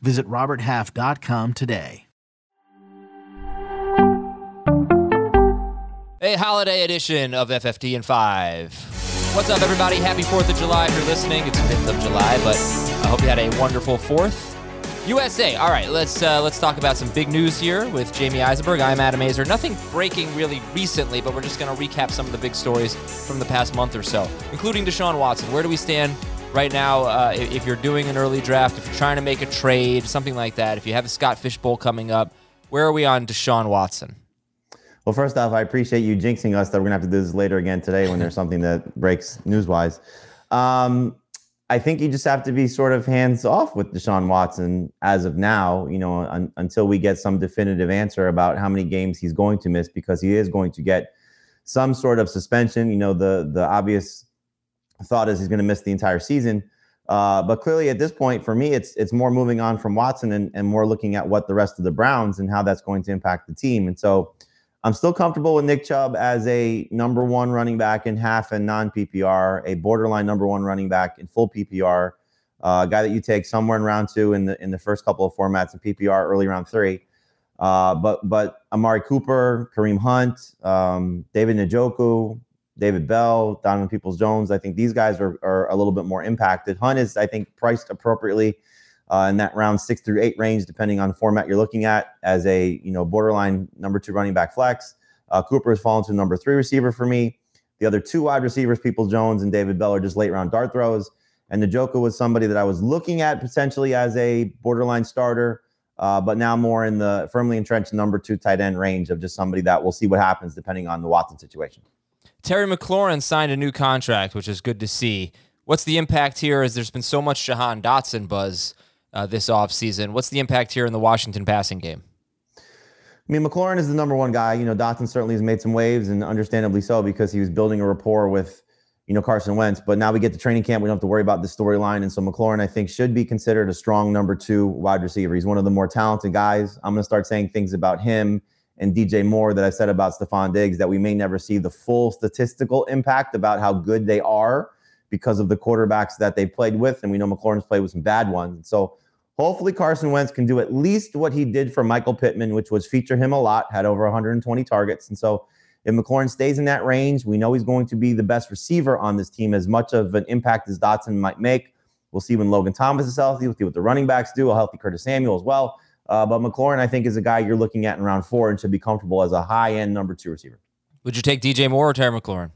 Visit RobertHalf.com today. A holiday edition of FFT in 5. What's up, everybody? Happy 4th of July if you're listening. It's 5th of July, but I hope you had a wonderful 4th. USA. All right, let's uh, let's talk about some big news here with Jamie Eisenberg. I'm Adam Aizer. Nothing breaking really recently, but we're just going to recap some of the big stories from the past month or so, including Deshaun Watson. Where do we stand right now? Uh, if you're doing an early draft, if you're trying to make a trade, something like that, if you have a Scott Fish Bowl coming up, where are we on Deshaun Watson? Well, first off, I appreciate you jinxing us that we're gonna have to do this later again today when there's something that breaks news wise. Um, I think you just have to be sort of hands off with Deshaun Watson as of now, you know, un- until we get some definitive answer about how many games he's going to miss because he is going to get some sort of suspension. You know, the the obvious thought is he's going to miss the entire season. Uh, but clearly, at this point, for me, it's it's more moving on from Watson and, and more looking at what the rest of the Browns and how that's going to impact the team. And so, I'm still comfortable with Nick Chubb as a number one running back in half and non PPR, a borderline number one running back in full PPR, uh, a guy that you take somewhere in round two in the in the first couple of formats in PPR, early round three. Uh, but but Amari Cooper, Kareem Hunt, um, David Njoku, David Bell, Donovan Peoples Jones, I think these guys are, are a little bit more impacted. Hunt is, I think, priced appropriately uh, in that round six through eight range, depending on format you're looking at, as a you know borderline number two running back flex. Uh, Cooper has fallen to number three receiver for me. The other two wide receivers, Peoples Jones and David Bell, are just late round dart throws. And Njoku was somebody that I was looking at potentially as a borderline starter, uh, but now more in the firmly entrenched number two tight end range of just somebody that we'll see what happens depending on the Watson situation. Terry McLaurin signed a new contract, which is good to see. What's the impact here? As there's been so much Jahan Dotson buzz uh, this offseason. What's the impact here in the Washington passing game? I mean, McLaurin is the number one guy. You know, Dotson certainly has made some waves, and understandably so, because he was building a rapport with, you know, Carson Wentz. But now we get to training camp, we don't have to worry about the storyline. And so McLaurin, I think, should be considered a strong number two wide receiver. He's one of the more talented guys. I'm going to start saying things about him and DJ Moore that I said about Stefon Diggs that we may never see the full statistical impact about how good they are because of the quarterbacks that they've played with. And we know McLaurin's played with some bad ones. So hopefully Carson Wentz can do at least what he did for Michael Pittman, which was feature him a lot, had over 120 targets. And so if McLaurin stays in that range, we know he's going to be the best receiver on this team, as much of an impact as Dotson might make. We'll see when Logan Thomas is healthy. We'll see what the running backs do. A healthy Curtis Samuel as well. Uh, but McLaurin, I think, is a guy you're looking at in round four and should be comfortable as a high end number two receiver. Would you take DJ Moore or Terry McLaurin?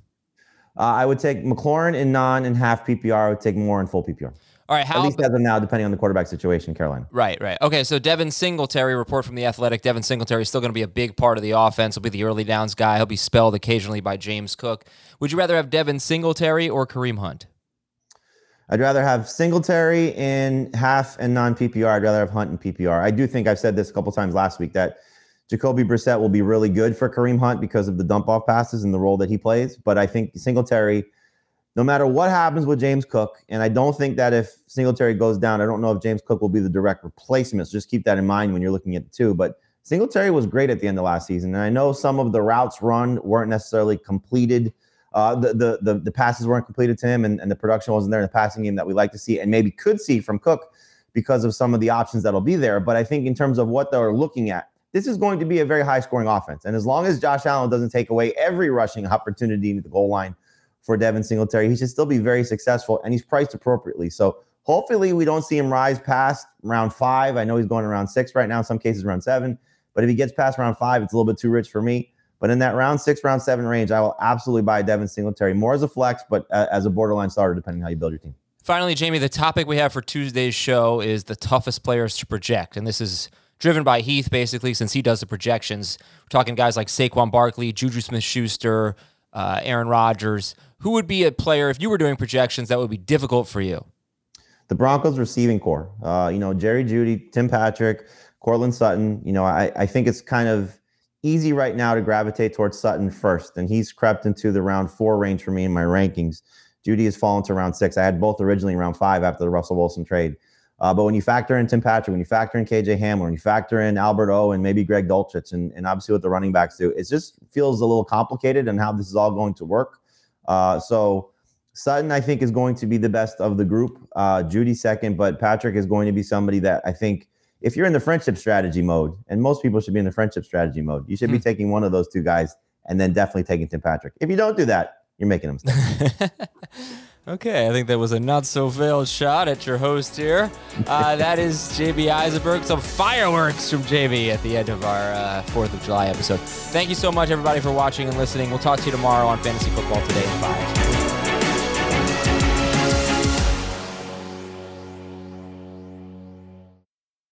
Uh, I would take McLaurin in non and half PPR. I would take Moore in full PPR. All right, how at least as of now, depending on the quarterback situation, Carolina. Right, right. Okay, so Devin Singletary report from the Athletic. Devin Singletary is still going to be a big part of the offense. He'll be the early downs guy. He'll be spelled occasionally by James Cook. Would you rather have Devin Singletary or Kareem Hunt? I'd rather have Singletary in half and non PPR. I'd rather have Hunt in PPR. I do think I've said this a couple times last week that Jacoby Brissett will be really good for Kareem Hunt because of the dump off passes and the role that he plays. But I think Singletary, no matter what happens with James Cook, and I don't think that if Singletary goes down, I don't know if James Cook will be the direct replacement. So just keep that in mind when you're looking at the two. But Singletary was great at the end of last season. And I know some of the routes run weren't necessarily completed uh, the, the, the the passes weren't completed to him, and, and the production wasn't there in the passing game that we like to see, and maybe could see from Cook because of some of the options that'll be there. But I think in terms of what they're looking at, this is going to be a very high scoring offense, and as long as Josh Allen doesn't take away every rushing opportunity at the goal line for Devin Singletary, he should still be very successful, and he's priced appropriately. So hopefully we don't see him rise past round five. I know he's going around six right now, in some cases around seven. But if he gets past round five, it's a little bit too rich for me. But in that round six, round seven range, I will absolutely buy Devin Singletary more as a flex, but as a borderline starter, depending on how you build your team. Finally, Jamie, the topic we have for Tuesday's show is the toughest players to project. And this is driven by Heath, basically, since he does the projections. We're talking guys like Saquon Barkley, Juju Smith Schuster, uh, Aaron Rodgers. Who would be a player, if you were doing projections, that would be difficult for you? The Broncos receiving corps. Uh, you know, Jerry Jeudy, Tim Patrick, Courtland Sutton, you know, I, I think it's kind of easy right now to gravitate towards Sutton first, and he's crept into the round four range for me in my rankings. Jeudy has fallen to round six. I had both originally round five after the Russell Wilson trade. Uh, but when you factor in Tim Patrick, when you factor in KJ Hamler, when you factor in Albert O and maybe Greg Dulcich, and, and obviously what the running backs do, it just feels a little complicated and how this is all going to work. Uh, so Sutton, I think, is going to be the best of the group. Uh, Jeudy second, but Patrick is going to be somebody that I think if you're in the friendship strategy mode, and most people should be in the friendship strategy mode, you should be hmm. taking one of those two guys and then definitely taking Tim Patrick. If you don't do that, you're making a mistake. Okay, I think that was a not so veiled shot at your host here. Uh, that is JB Eisenberg. Some fireworks from JB at the end of our uh, 4th of July episode. Thank you so much, everybody, for watching and listening. We'll talk to you tomorrow on Fantasy Football Today 5.